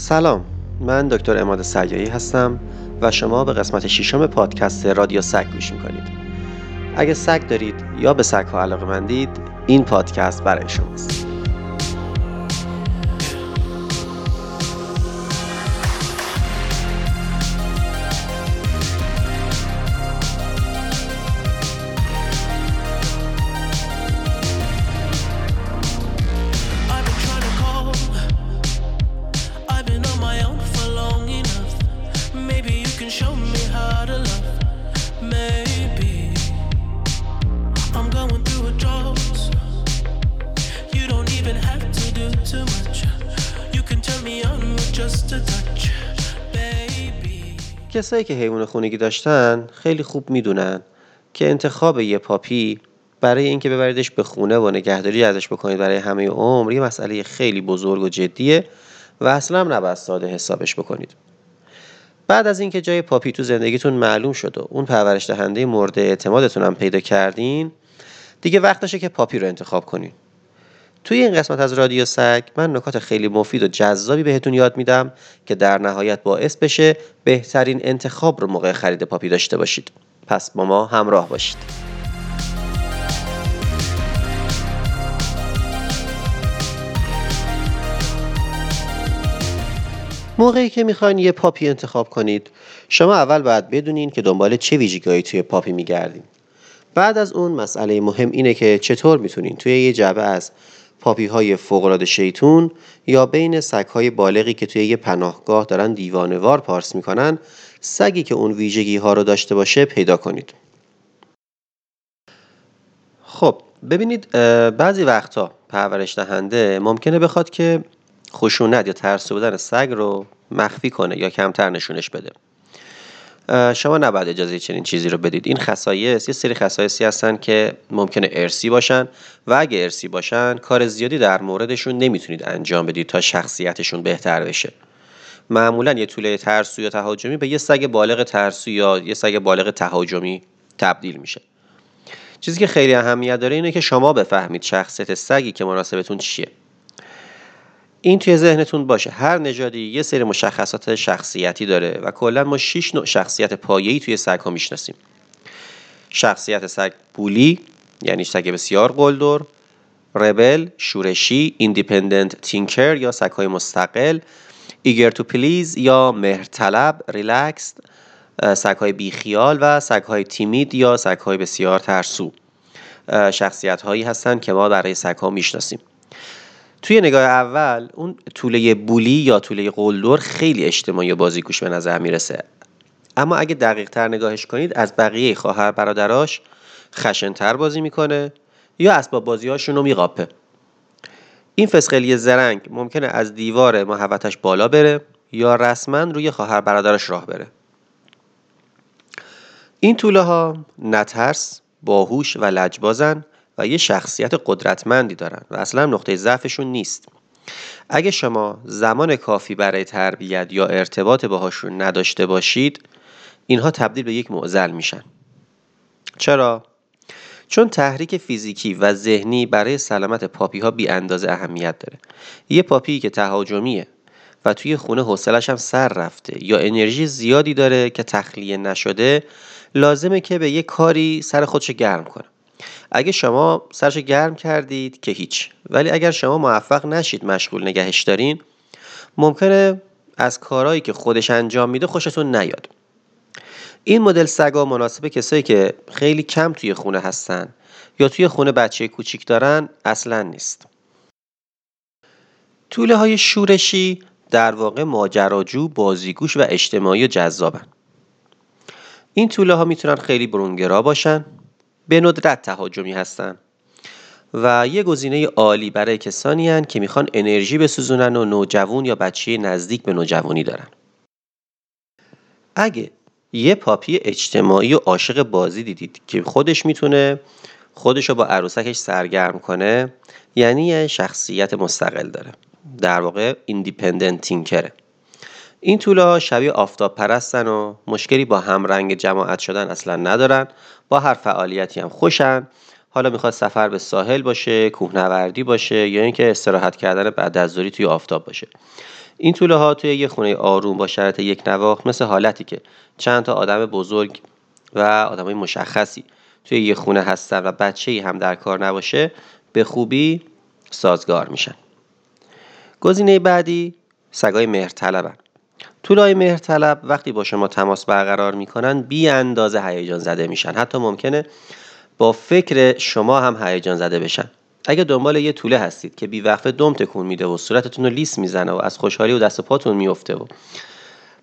سلام من دکتر اماد سریایی هستم و شما به قسمت ششم پادکست رادیو سگ گوش می‌کنید. اگه سگ دارید یا به سگ ها علاقه مندید این پادکست برای شماست. کسایی که حیوان خونگی داشتن خیلی خوب می‌دونن که انتخاب یه پاپی برای اینکه ببریدش به خونه و نگهداری ازش بکنید برای همه عمر یه مسئله خیلی بزرگ و جدیه و اصلا نباید ساده حسابش بکنید. بعد از اینکه جای پاپی تو زندگیتون معلوم شد و اون پرورش دهنده مورد اعتمادتون هم پیدا کردین دیگه وقتشه که پاپی رو انتخاب کنین. توی این قسمت از رادیو سگ من نکات خیلی مفید و جذابی بهتون یاد میدم که در نهایت باعث بشه بهترین انتخاب رو موقع خرید پاپی داشته باشید. پس با ما همراه باشید. موقعی که می‌خواین یه پاپی انتخاب کنید شما اول باید بدونین که دنبال چه ویژگیهایی توی پاپی میگردین. بعد از اون مسئله مهم اینه که چطور می‌تونین توی یه جعبه از پاپی های فوقالعاده شیطون یا بین سگ های بالغی که توی یه پناهگاه دارن دیوانوار پارس می‌کنن سگی که اون ویژگی ها رو داشته باشه پیدا کنید. خب ببینید بعضی وقتا پرورش دهنده ممکنه بخواد که خشونت یا ترسو بودن سگ رو مخفی کنه یا کمتر نشونش بده. شما نباید اجازه چنین چیزی رو بدید. این خصایص یه سری خصایصی هستن که ممکنه ارسی باشن و اگه ارسی باشن کار زیادی در موردشون نمی‌تونید انجام بدید تا شخصیتشون بهتر بشه. معمولا یه طوله ترسو یا تهاجمی به یه سگ بالغ ترسو یا یه سگ بالغ تهاجمی تبدیل میشه. چیزی که خیلی اهمیت داره اینه که شما بفهمید شخصیت سگی که مناسبتون چیه. این توی ذهنتون باشه. هر نژادی یه سری مشخصات شخصیتی داره و کلا ما 6 نوع شخصیت پایه‌ای توی سگ ها می‌شناسیم. شخصیت سگ bully یعنی سگ بسیار قلدر rebel شورشی independent thinker یا سگ های مستقل eager to please یا مهرطلب relaxed سگ های بیخیال و سگ های timid یا سگ های بسیار ترسو. شخصیت هایی هستن که ما برای سگ ها می‌شناسیم. توی نگاه اول اون توله bully یا توله قلدر خیلی اجتماعی و بازیگوش به نظر می‌رسه. اما اگه دقیق تر نگاهش کنید از بقیه خواهر برادراش خشنتر بازی می‌کنه یا اسباب بازیهاشون رو میقاپه. این فسقلی زرنگ ممکنه از دیوار محوتش بالا بره یا رسما روی خواهر برادرش راه بره. این طوله ها نترس باهوش و لجبازن و یه شخصیت قدرتمندی دارن و اصلا نقطه ضعفشون نیست. اگه شما زمان کافی برای تربیت یا ارتباط باهاشون نداشته باشید اینها تبدیل به یک معضل میشن. چرا؟ چون تحریک فیزیکی و ذهنی برای سلامت پاپی ها بی اندازه اهمیت داره. یه پاپی که تهاجمیه و توی خونه حوصلش هم سر رفته یا انرژی زیادی داره که تخلیه نشده لازمه که به یه کاری سر خودش گرم کنه. اگه شما سرش گرم کردید که هیچ. ولی اگر شما موفق نشید مشغول نگهش دارین ممکنه از کارهایی که خودش انجام میده خوشتون نیاد. این مدل سگا مناسب کسایی که خیلی کم توی خونه هستن یا توی خونه بچه کوچیک دارن اصلا نیست. طوله های شورشی در واقع ماجراجو بازیگوش و اجتماعی و جذابن. این طوله ها می‌تونن خیلی برونگرا باشن. به ندرت تهاجمی هستن. و یه گزینه عالی برای کسانی هن که می‌خوان انرژی بسوزونن و نوجوان یا بچه نزدیک به نوجوانی دارن. اگه یه پاپی اجتماعی و عاشق بازی دیدید که خودش می‌تونه خودش رو با عروسکش سرگرم کنه یعنی یه شخصیت مستقل داره. در واقع ایندیپندنت تینکره این طوله ها شبیه آفتاب پرستن و مشکلی با همرنگ جماعت شدن اصلا ندارن. با هر فعالیتی هم خوشن. حالا می‌خواد سفر به ساحل باشه کوهنوردی باشه یا اینکه استراحت کردن بعد از ظهری توی آفتاب باشه. این توله ها توی یه خونه آروم با شرط یک نواخت مثل حالتی که چند تا آدم بزرگ و آدمای مشخصی توی یه خونه هستن و بچه هم در کار نباشه به خوبی سازگار میشن. گزینه بعدی سگای مهرطلبن. طولای مهرطلب وقتی با شما تماس برقرار می‌کنن بی اندازه هیجان زده میشن. حتی ممکنه با فکر شما هم هیجان زده بشن. اگه دنبال یه طوله هستید که بی وقفه دم تکون میده و صورتتون رو لیس می‌زنه و از خوشحالی و دست و پاتون میفته و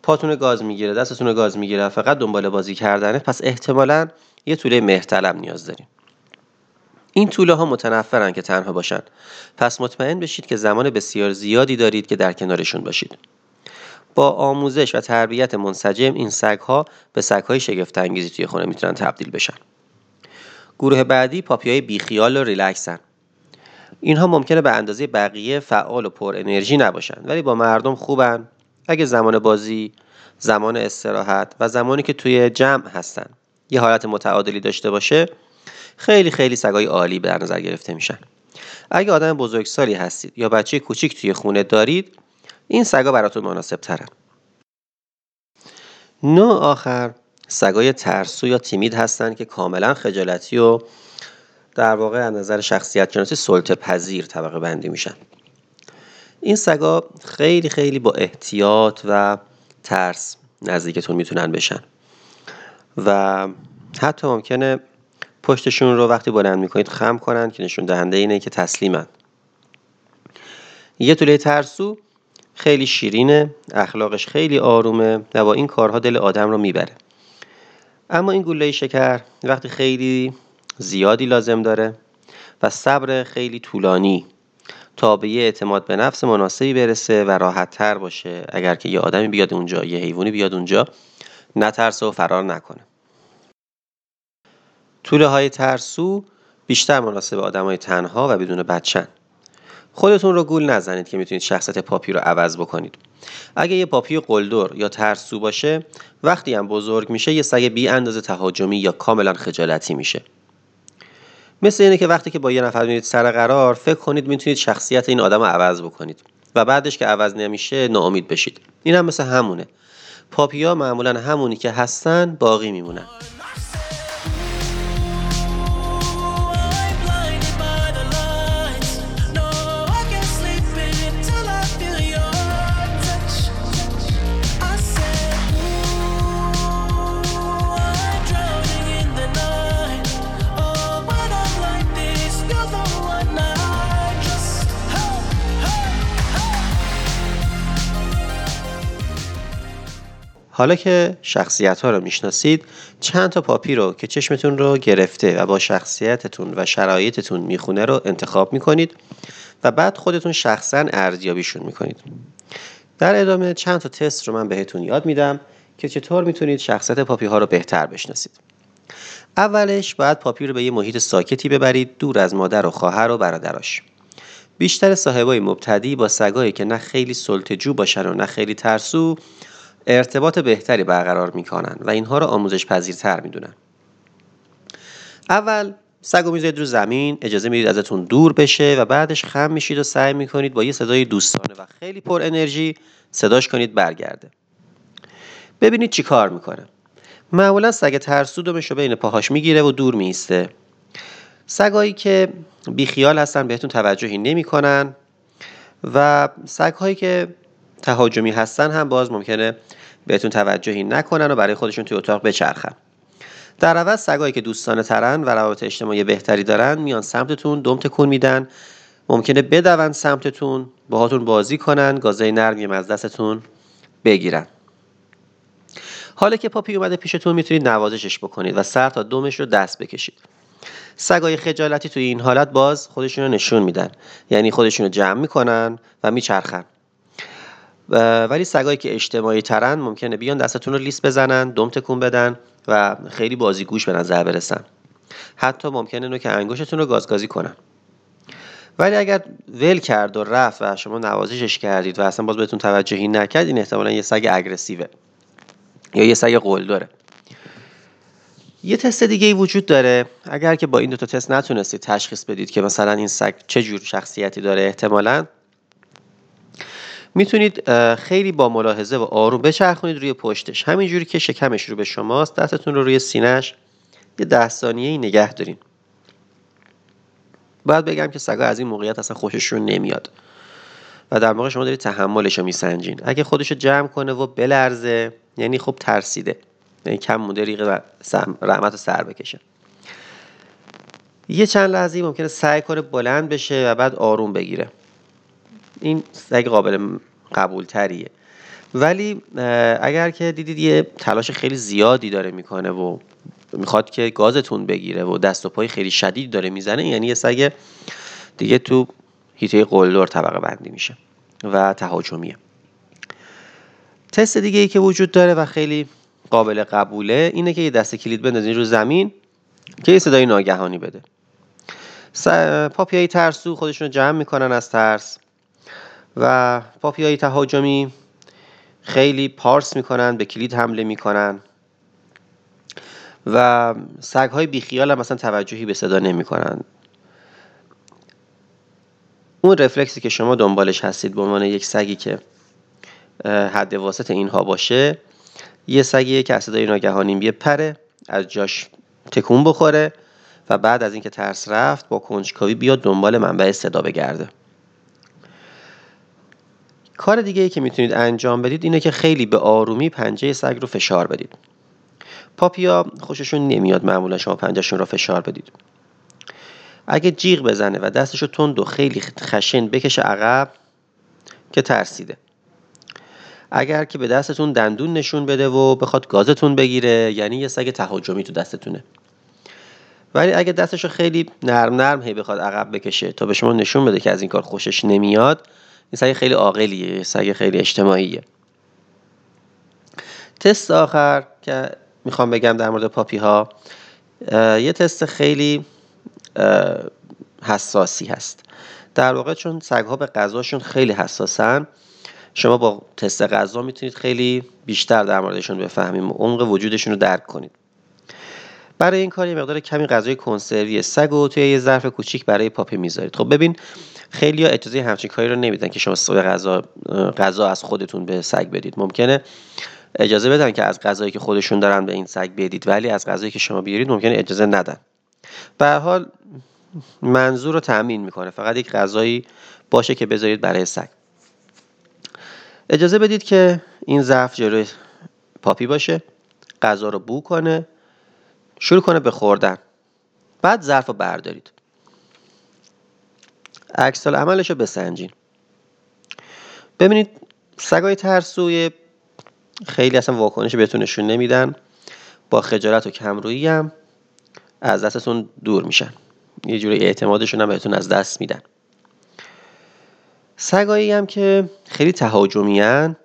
پاتون گاز می‌گیره دستتون گاز می‌گیره فقط دنبال بازی کردنه پس احتمالا یه طوله مهرطلب نیاز داریم. این طوله ها متنفرن که تنها باشن. پس مطمئن بشید که زمان بسیار زیادی دارید که در کنارشون باشید. با آموزش و تربیت منسجم این سگ ها به سگ های شگفت انگیزی توی خونه می‌تونن تبدیل بشن. گروه بعدی پاپی های بیخیال و ریلکسن. اینها ممکنه به اندازه بقیه فعال و پر انرژی نباشن ولی با مردم خوبن. اگه زمان بازی زمان استراحت و زمانی که توی جمع هستن یه حالت متعادلی داشته باشه خیلی خیلی سگای عالی در نظر گرفته میشن. اگه آدم بزرگسالی هستید یا بچه کوچیک توی خونه دارید این سگا براتون مناسب ترن نوع آخر. سگای ترسو یا تیمید هستن که کاملا خجالتی و در واقع از نظر شخصیت شناسی سلطه پذیر طبقه بندی میشن. این سگا خیلی خیلی با احتیاط و ترس نزدیکتون می‌تونن بشن. و حتی ممکنه پشتشون رو وقتی بلند می‌کنید خم کنن که نشون دهنده اینه که تسلیمن. یه طوله ترسو خیلی شیرینه اخلاقش خیلی آرومه و با این کارها دل آدم رو می‌بره. اما این گوله شکر وقتی خیلی زیادی لازم داره و صبر خیلی طولانی تا به یه اعتماد به نفس مناسبی برسه و راحت تر باشه. اگر که یه آدمی بیاد اونجا یه حیوانی بیاد اونجا نترسه و فرار نکنه. طوله های ترسو بیشتر مناسب آدم های تنها و بدون بچن. خودتون رو گول نزنید که می‌تونید شخصیت پاپی رو عوض بکنید. اگه یه پاپی قلدر یا ترسو باشه وقتی هم بزرگ میشه یه سگ بی اندازه تهاجمی یا کاملا خجالتی میشه. مثل اینه که وقتی که با یه نفر میرید سر قرار فکر کنید می‌تونید شخصیت این آدم رو عوض بکنید و بعدش که عوض نمیشه ناامید بشید. این هم مثل همونه. پاپیا معمولا همونی که هستن باقی میمونن. حالا که شخصیت ها رو می‌شناسید چند تا پاپی رو که چشمتون رو گرفته و با شخصیتتون و شرایطتون می‌خونه رو انتخاب می‌کنید و بعد خودتون شخصا ارزیابیشون می‌کنید. در ادامه چند تا تست رو من بهتون یاد میدم که چطور می‌تونید شخصیت پاپی ها رو بهتر بشناسید. اولش باید پاپی رو به یه محیط ساکتی ببرید دور از مادر و خواهر و برادراش. بیشتر صاحبای مبتدی با سگایی که نه خیلی سلطجو باشن و نه خیلی ترسو ارتباط بهتری برقرار می‌کنن و اینها رو آموزش پذیرتر می‌دونن. اول سگ رو می‌ذارید رو زمین اجازه می‌دید ازتون دور بشه و بعدش خم میشید و سعی می‌کنید با یه صدای دوستانه و خیلی پر انرژی صداش کنید برگرده. ببینید چی کار می‌کنه. معمولا سگ ترسو دمش رو بین پاهاش می‌گیره و دور میسته سگایی که بیخیال هستن بهتون توجهی نمی‌کنن و سگ هایی که تهاجمی هستن هم باز ممکنه بهتون توجهی نکنن و برای خودشون توی اتاق بچرخن. در عوض سگایی که دوستانه ترن و روابط اجتماعی بهتری دارن میان سمتتون دم تکون میدن. ممکنه بدون سمتتون باهاتون بازی کنن گازه نرمی از دستتون بگیرن. حالا که پاپی اومده پیشتون می‌تونید نوازشش بکنید و سر تا دمش رو دست بکشید. سگای خجالتی توی این حالت باز خودشون رو نشون میدن. یعنی خودشون رو جمع می‌کنن و میچرخن. ولی سگایی که اجتماعی ترن ممکنه بیان دستتون رو لیس بزنن دم تکون بدن و خیلی بازیگوش به نظر برسن. حتی ممکنه نوک انگشتتون رو گازگازی کنن. ولی اگر ول کرد و رفت و شما نوازشش کردید و اصلا باز بهتون توجهی نکرد این احتمالا یه سگ اگرسیوه. یا یه سگ قلدره. یه تست دیگه ای وجود داره. اگر که با این دو تا تست نتونستید تشخیص بدید که مثلا این سگ چه جور شخصیتی داره احتمالا می‌تونید خیلی با ملاحظه و آروم بچرخونید روی پشتش. همینجوری که شکمش رو به شماست دستتون رو روی سینهش یه ده ثانیه نگه دارین. باید بگم که سگا از این موقعیت اصلا خوششون نمیاد و در واقع شما دارید تحملش رو میسنجین. اگه خودش رو جمع کنه و بلرزه یعنی خب ترسیده. یعنی کم مونده ریق رحمت رو سر بکشه. یه چند لحظه ممکنه سعی کنه بلند بشه و بعد آروم بگیره. این سگ قابل قبول تریه ولی اگر که دیدید یه تلاش خیلی زیادی داره می‌کنه و می‌خواد که گازتون بگیره و دست و پای خیلی شدید داره می‌زنه یعنی یه سگ دیگه تو هیته قلدر طبقه بندی میشه و تهاجمیه. تست دیگه ای که وجود داره و خیلی قابل قبوله اینه که یه دست کلید بندازین رو زمین که یه صدای ناگهانی بده. پاپیای ترسو خودشون رو جمع می‌کنن از ترس. و پاپیای تهاجمی خیلی پارس می‌کنن به کلید حمله می‌کنن و سگ های بیخیال هم مثلا توجهی به صدا نمی‌کنن. اون رفلکسی که شما دنبالش هستید به عنوان یک سگی که حد واسط اینها باشه یه سگیه که از صدای ناگهانی بپره از جاش تکون بخوره و بعد از اینکه ترس رفت با کنجکاوی بیاد دنبال منبع صدا بگرده. کار دیگه ای که می‌تونید انجام بدید اینه که خیلی به آرومی پنجه سگ رو فشار بدید. پاپیا خوششون نمیاد معمولا شما پنجهشون رو فشار بدید. اگه جیغ بزنه و دستش رو تند و خیلی خشن بکشه عقب که ترسیده. اگر که به دستتون دندون نشون بده و بخواد گازتون بگیره یعنی یه سگ تهاجمی تو دستتونه. ولی اگه دستش رو خیلی نرم نرم هی بخواد عقب بکشه تا به شما نشون بده که از این کار خوشش نمیاد این سگ خیلی عاقلیه یه سگ خیلی اجتماعیه. تست آخر که می‌خوام بگم در مورد پاپی ها یه تست خیلی حساسی هست. در واقع چون سگ ها به غذاشون خیلی حساسن شما با تست غذا می‌تونید خیلی بیشتر در موردشون بفهمیم. و عمق وجودشون رو درک کنید. برای این کار یه مقدار کمی غذای کنسروی سگ رو توی یه ظرف کوچیک برای پاپی می‌ذارید. خب ببین خیلی ها اجازه همچین کاری رو نمیدن که شما غذا غذا از خودتون به سگ بدید. ممکنه اجازه بدن که از غذایی که خودشون دارن به این سگ بدید ولی از غذایی که شما بیارید ممکنه اجازه ندن. به حال منظور رو تأمین می‌کنه. فقط یک غذایی باشه که بذارید برای سگ. اجازه بدید که این ظرف جلوی پاپی باشه غذا رو بو کنه شروع کنه به خوردن. بعد ظرف رو بردارید. عکس عملش رو بسنجین. ببینید سگای ترسوی خیلی اصلا واکنش بهتون نشون نمیدن. با خجالت و کمرویی هم از دستتون دور میشن. یه جوری اعتمادشون هم بهتون از دست میدن. سگایی هم که خیلی تهاجمیان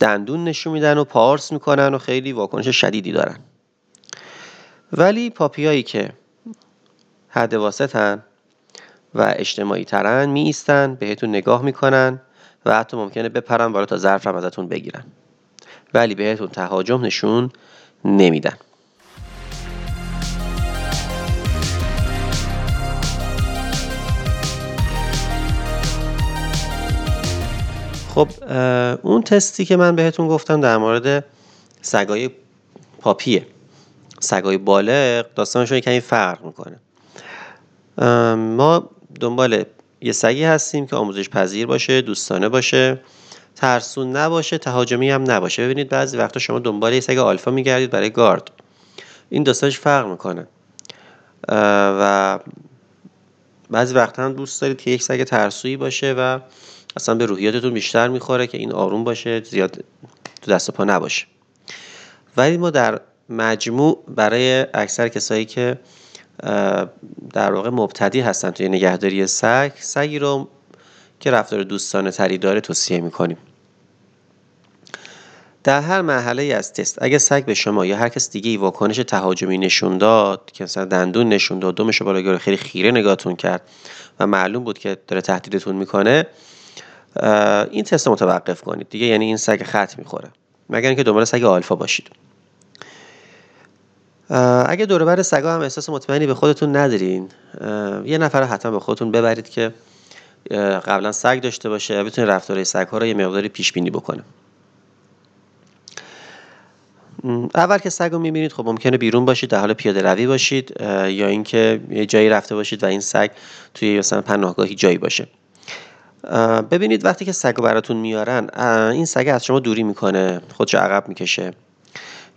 دندون نشون میدن و پارس می‌کنن و خیلی واکنش شدیدی دارن. ولی پاپیایی که حد واسطن و اجتماعی ترن می ایستن بهتون نگاه می‌کنن و حتی ممکنه بپرن بالا تا ظرف هم ازتون بگیرن. ولی بهتون تهاجم نشون نمیدن. خب اون تستی که من بهتون گفتم در مورد سگای پاپیه. سگای بالغ داستانشون کمی فرق می‌کنه. ما دنبال یه سگی هستیم که آموزش پذیر باشه دوستانه باشه. ترسون نباشه تهاجمی هم نباشه. ببینید بعضی وقتا شما دنبال یه سگ آلفا میگردید برای گارد. این داستانش فرق می‌کنه. و بعضی وقتا هم دوست دارید که یک سگ ترسویی باشه و اصلا به روحیاتتون بیشتر می‌خوره که این آروم باشه زیاد تو دست و پا نباشه. ولی ما در مجموع برای اکثر کسایی که در واقع مبتدی هستن توی نگهداری سگ. سگی رو که رفتار دوستانه تری داره توصیه می‌کنیم. در هر مرحله از تست اگه سگ به شما یا هر کس دیگه ای واکنش تهاجمی نشون داد که مثلا دندون نشون داد دمش بالا خیلی خیره نگاهتون کرد و معلوم بود که داره تهدیدتون می‌کنه این تست متوقف کنید دیگه یعنی این سگ خط می‌خوره. مگر اینکه دنبال سگ آلفا باشید. اگه دور بر سگا هم احساس مطمئنی به خودتون ندارین یه نفر حتما به خودتون ببرید که قبلا سگ داشته باشه بتونه رفتارهای سگ ها رو یه مقداری پیش بینی بکنه اول که سگ رو می‌بینید خب ممکنه بیرون باشید در حال پیاده روی باشید یا اینکه یه جایی رفته باشید و این سگ توی مثلا پناهگاهی جایی باشه. ببینید وقتی که سگ براتون میارن این سگ از شما دوری می‌کنه خودشو عقب می‌کشه.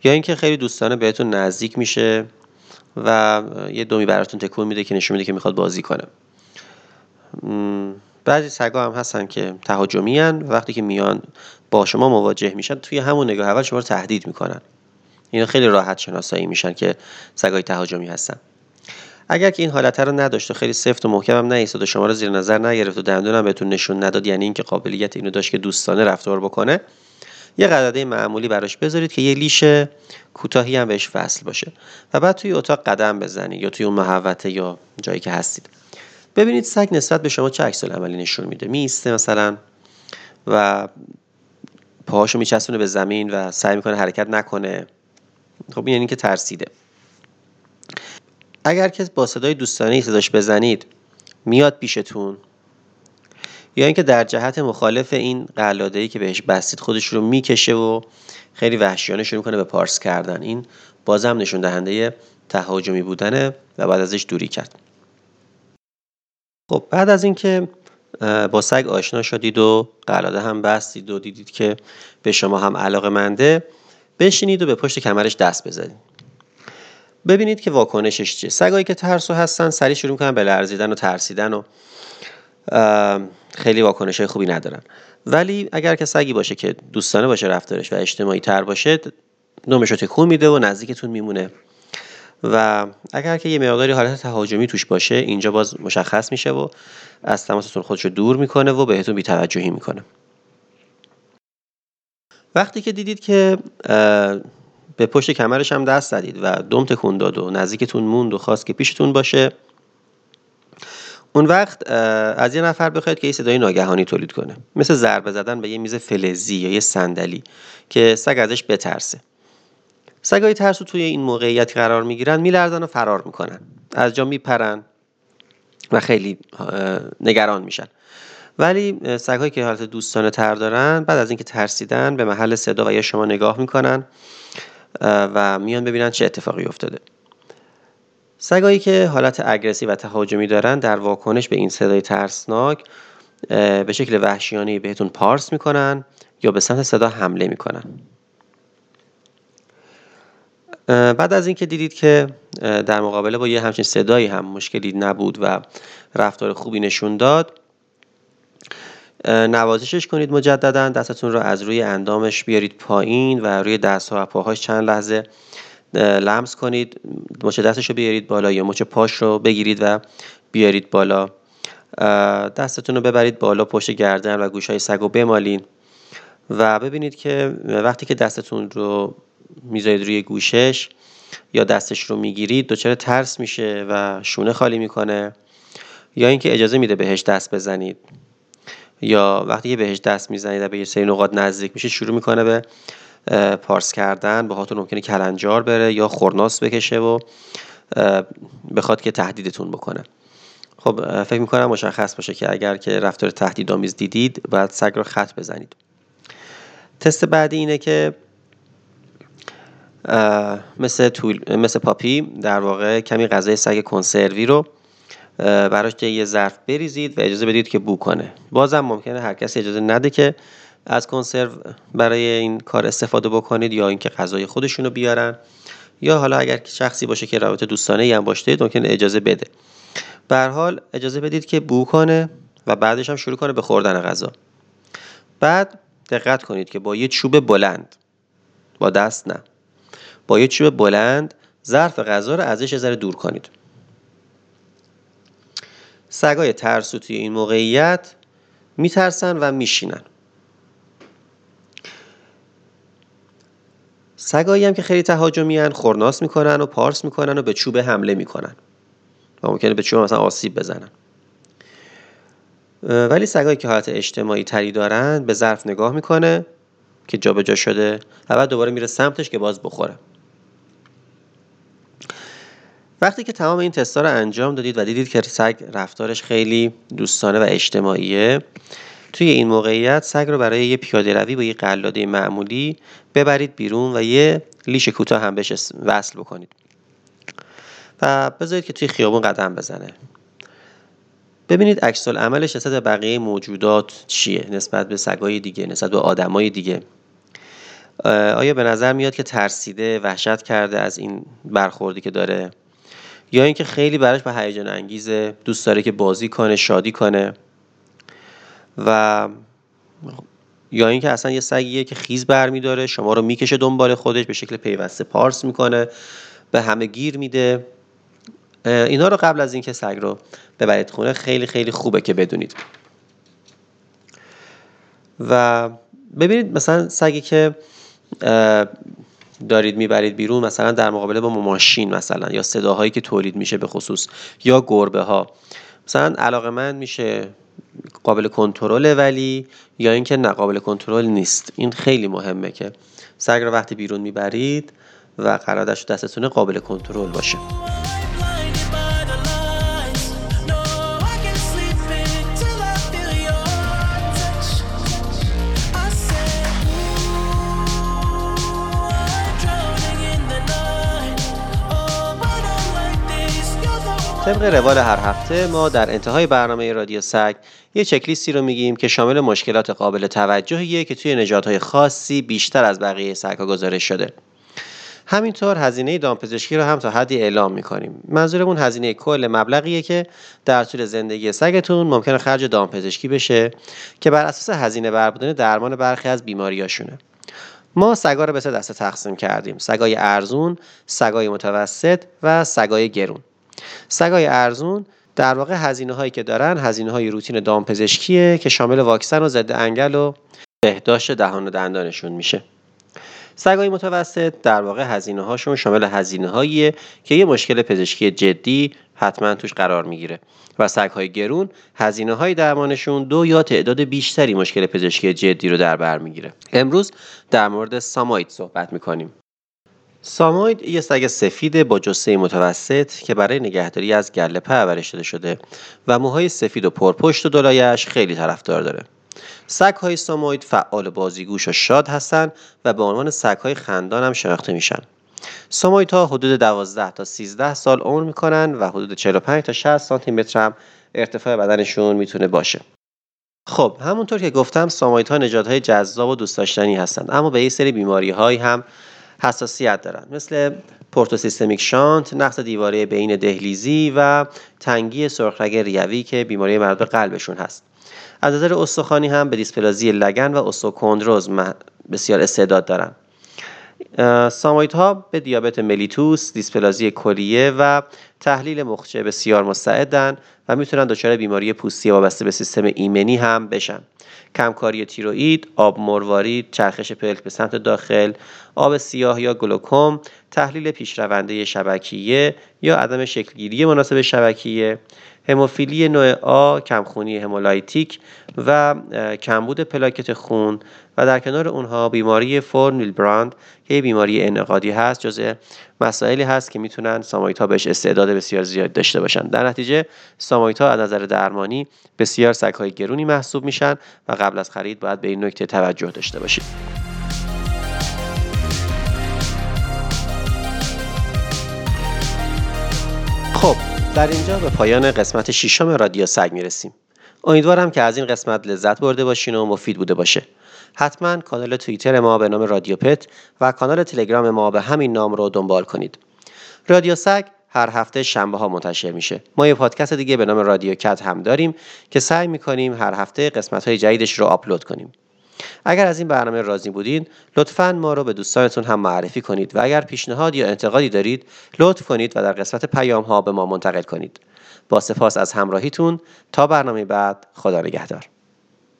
یا اینکه خیلی دوستانه بهتون نزدیک میشه و یه دومی براتون تکون میده که نشون میده که می‌خواد بازی کنه. بعضی سگا هم هستن که تهاجمی و وقتی که میان با شما مواجه میشن توی همون نگاه اول شما رو تهدید می‌کنن. اینا خیلی راحت شناسایی میشن که سگای تهاجمی هستن. اگر که این حالت رو نداشت و خیلی سفت و محکم هم و شما رو زیر نظر نگرفت و دندون هم بهتون نشون نداد یعنی اینکه قابلیت اینو داشت که دوستانه رفتار بکنه یه قدده معمولی براش بذارید که یه لیش کوتاهی هم بهش وصل باشه. و بعد توی اتاق قدم بزنید یا توی اون محوطه یا جایی که هستید. ببینید سگ نسبت به شما چه عکس عملی نشون میده. میسته مثلا و پاهاشو میچسبونه به زمین و سعی می‌کنه حرکت نکنه. خب یعنی که ترسیده. اگر که با صدای دوستانه صداش بزنید میاد پیشتون. یا اینکه در جهت مخالف این قلاده که بهش بستید خودش رو می‌کشه و خیلی وحشیانه شروع کنه به پارس کردن. این بازم نشون دهنده تهاجمی بودنه و بعد ازش دوری کرد. خب بعد از اینکه با سگ آشنا شدید و قلاده هم بستید و دیدید که به شما هم علاقه منده بشینید و به پشت کمرش دست بزنید. ببینید که واکنشش چیه. سگایی که ترسو هستن سریع شروع می‌کنن به لرزیدن و ترسیدن و خیلی واکنش خوبی ندارن. ولی اگر که سگی باشه که دوستانه باشه رفتارش و اجتماعی تر باشه نومش رو تکون میده و نزدیکتون میمونه. و اگر که یه مقداری حالت تهاجمی توش باشه اینجا باز مشخص میشه و از تماستون خودش رو دور می‌کنه و بهتون بیتوجهی می‌کنه. وقتی که دیدید که به پشت کمرش هم دست زدید و دم تکون داد و نزدیکتون موند و خواست که پیشتون باشه اون وقت از یه نفر بخواید که یه صدای ناگهانی تولید کنه. مثل ضربه زدن به یه میز فلزی یا یه صندلی که سگ ازش بترسه. سگای ترسو توی این موقعیت قرار می‌گیرن میلرزن و فرار می‌کنن. از جا میپرن و خیلی نگران میشن. ولی سگهایی که حالت دوستانه تر دارن بعد از اینکه ترسیدن به محل صدا و یا شما نگاه می‌کنن و میان ببینن چه اتفاقی افتاده. سگایی که حالت اگرسی و تهاجمی دارن در واکنش به این صدای ترسناک به شکل وحشیانه بهتون پارس می‌کنن یا به سمت صدا حمله می‌کنن. بعد از اینکه دیدید که در مقابله با یه همچین صدایی هم مشکلی نبود و رفتار خوبی نشون داد نوازشش کنید مجددا دستتون رو از روی اندامش بیارید پایین و روی دست و پاهاش چند لحظه. لمس کنید مچ دستش رو بیارید بالا یا مچ پاش رو بگیرید و بیارید بالا. دستتون رو ببرید بالا پشت گردن و گوش های سگ رو بمالین و ببینید که وقتی که دستتون رو می‌ذارید روی گوشش یا دستش رو می‌گیرید دچار ترس میشه و شونه خالی می‌کنه یا اینکه اجازه میده بهش دست بزنید. یا وقتی که بهش دست می‌زنید و به یه سری نقاط نزدیک میشه شروع می‌کنه به پارس کردن با هاتون ممکنه کلنجار بره یا خورناس بکشه و بخواد که تهدیدتون بکنه. خب فکر می‌کنم مشخص باشه که اگر که رفتار تهدیدآمیز دیدید باید سگ رو خط بزنید. تست بعدی اینه که مثل, مثل پاپی در واقع کمی غذای سگ کنسروی رو براش یه ظرف بریزید و اجازه بدید که بو کنه. بازم ممکنه هر کسی اجازه نده که از کنسرو برای این کار استفاده بکنید یا اینکه غذای خودشون رو بیارن. یا حالا اگر شخصی باشه که رابطه دوستانه ای هم باشه ممکنه اجازه بده. به حال اجازه بدید که بو کنه و بعدش هم شروع کنه به خوردن غذا. بعد دقت کنید که با یه چوب بلند با دست نه با یه چوب بلند ظرف غذا رو ازش ذره دور کنید. سگای ترسو توی این موقعیت میترسن و میشینن. سگایی هم که خیلی تهاجمی هن خورناس می‌کنن و پارس می‌کنن و به چوب حمله می‌کنن. و ممکنه به چوب مثلا آسیب بزنن. ولی سگایی که حالت اجتماعی تری دارن به ظرف نگاه می‌کنه که جابجا شده و بعد دوباره میره سمتش که باز بخوره. وقتی که تمام این تستا رو انجام دادید و دیدید که سگ رفتارش خیلی دوستانه و اجتماعیه توی این موقعیت سگ رو برای یه پیاده روی با یه قلاده معمولی ببرید بیرون و یه لیش کوتاه هم بهش وصل بکنید. و بذارید که توی خیابون قدم بزنه. ببینید عکس عملش نسبت به بقیه موجودات چیه نسبت به سگای دیگه نسبت به آدمای دیگه. آیا به نظر میاد که ترسیده وحشت کرده از این برخوردی که داره؟ یا اینکه خیلی براش به هیجان انگیزه دوست داره که بازی کنه شادی کنه؟ و یا اینکه اصلا یه سگیه که خیز برمیداره شما رو می‌کشه دنبال خودش به شکل پیوسته پارس می‌کنه به همه گیر میده. اینا رو قبل از اینکه سگ رو ببرید خونه خیلی خیلی خوبه که بدونید. و ببینید مثلا سگی که دارید می‌برید بیرون مثلا در مقابله با ماشین مثلا یا صداهایی که تولید میشه به خصوص یا گربه ها مثلا علاقه من میشه قابل کنترل ولی یا اینکه نه قابل کنترل نیست. این خیلی مهمه که سگ رو وقتی بیرون می‌برید و قرارش دستتون قابل کنترل باشه. طبق روال هر هفته ما در انتهای برنامه رادیو سگ یه چکلیستی رو میگیم که شامل مشکلات قابل توجهیه که توی نژادهای خاصی بیشتر از بقیه سگ‌ها گزارش شده. همینطور هزینه دامپزشکی رو هم تا حدی اعلام می‌کنیم. منظورمون هزینه کل مبلغیه که در طول زندگی سگتون ممکنه خرج دامپزشکی بشه که بر اساس هزینه بر بودن درمان برخی از بیماریاشونه. ما سگا رو به سه دسته تقسیم کردیم. سگای ارزون سگای متوسط و سگای گرون. سگای ارزون در واقع هزینه هایی که دارن هزینه های روتین دامپزشکیه که شامل واکسن و ضد انگل و بهداشت دهان و دندانشون میشه. سگای متوسط در واقع هزینه هاشون شامل هزینه هاییه که یه مشکل پزشکی جدی حتما توش قرار می‌گیره و سگ های گرون هزینه های درمانشون دو یا تعداد بیشتری مشکل پزشکی جدی رو در بر می‌گیره. امروز در مورد سامایت صحبت می‌کنیم. ساموید یه سگ سفید با جثه متوسط که برای نگهداری از گله پرورش داده شده و موهای سفید و پرپشت و دلایش خیلی طرفدار داره. سگ‌های ساموید فعال بازیگوش و شاد هستند و به عنوان سگ‌های خندان هم شناخته میشن. سامویدها حدود 12 تا 13 سال عمر می‌کنن و حدود 45 تا 60 سانتی متر هم ارتفاع بدنشون می‌تونه باشه. خب همونطور که گفتم سامویدها نژادهای جذاب و دوست داشتنی هستند اما به یه سری بیماری هم حساسیت دارن مثل پورتوسیستمیک شانت، نقص دیواره بین دهلیزی و تنگی سرخرگ ریوی که بیماری مربوط به قلبشون هست. از نظر استخوانی هم به دیسپلازی لگن و استوکوندروز مح- بسیار استعداد دارن. سامویت ها به دیابت ملیتوس، دیسپلازی کلیه و تحلیل مخچه بسیار مستعدن و می‌تونن دچار بیماری پوستی وابسته به سیستم ایمنی هم بشن. کمکاری تیروئید، آب مروارید، چرخش پلک به سمت داخل، آب سیاه یا گلوکوم، تحلیل پیشرونده شبکیه یا عدم شکلگیری مناسب شبکیه، هموفیلی نوع آ، کمخونی همولایتیک و کمبود پلاکت خون و در کنار اونها بیماری فورن ویلبراند که بیماری انعقادی هست جزء مسائلی هست که می‌تونن سامایت ها بهش استعداد بسیار زیاد داشته باشن. در نتیجه سامایت ها از نظر درمانی بسیار سگهای گرونی محسوب میشن و قبل از خرید باید به این نکته توجه داشته باشید. خب در اینجا به پایان قسمت ششم رادیو سگ می‌رسیم. امیدوارم که از این قسمت لذت برده باشین و مفید بوده باشه. حتما کانال توییتر ما به نام رادیو پت و کانال تلگرام ما به همین نام رو دنبال کنید. رادیو سگ هر هفته شنبه ها منتشر میشه. ما یه پادکست دیگه به نام رادیو کت هم داریم که سعی می‌کنیم هر هفته قسمت های جدیدش رو آپلود کنیم. اگر از این برنامه راضی بودین لطفا ما رو به دوستانتون هم معرفی کنید و اگر پیشنهاد یا انتقادی دارید لطف کنید و در قسمت پیام ها به ما منتقل کنید. با سپاس از همراهیتون تا برنامه بعد خدا نگهدار.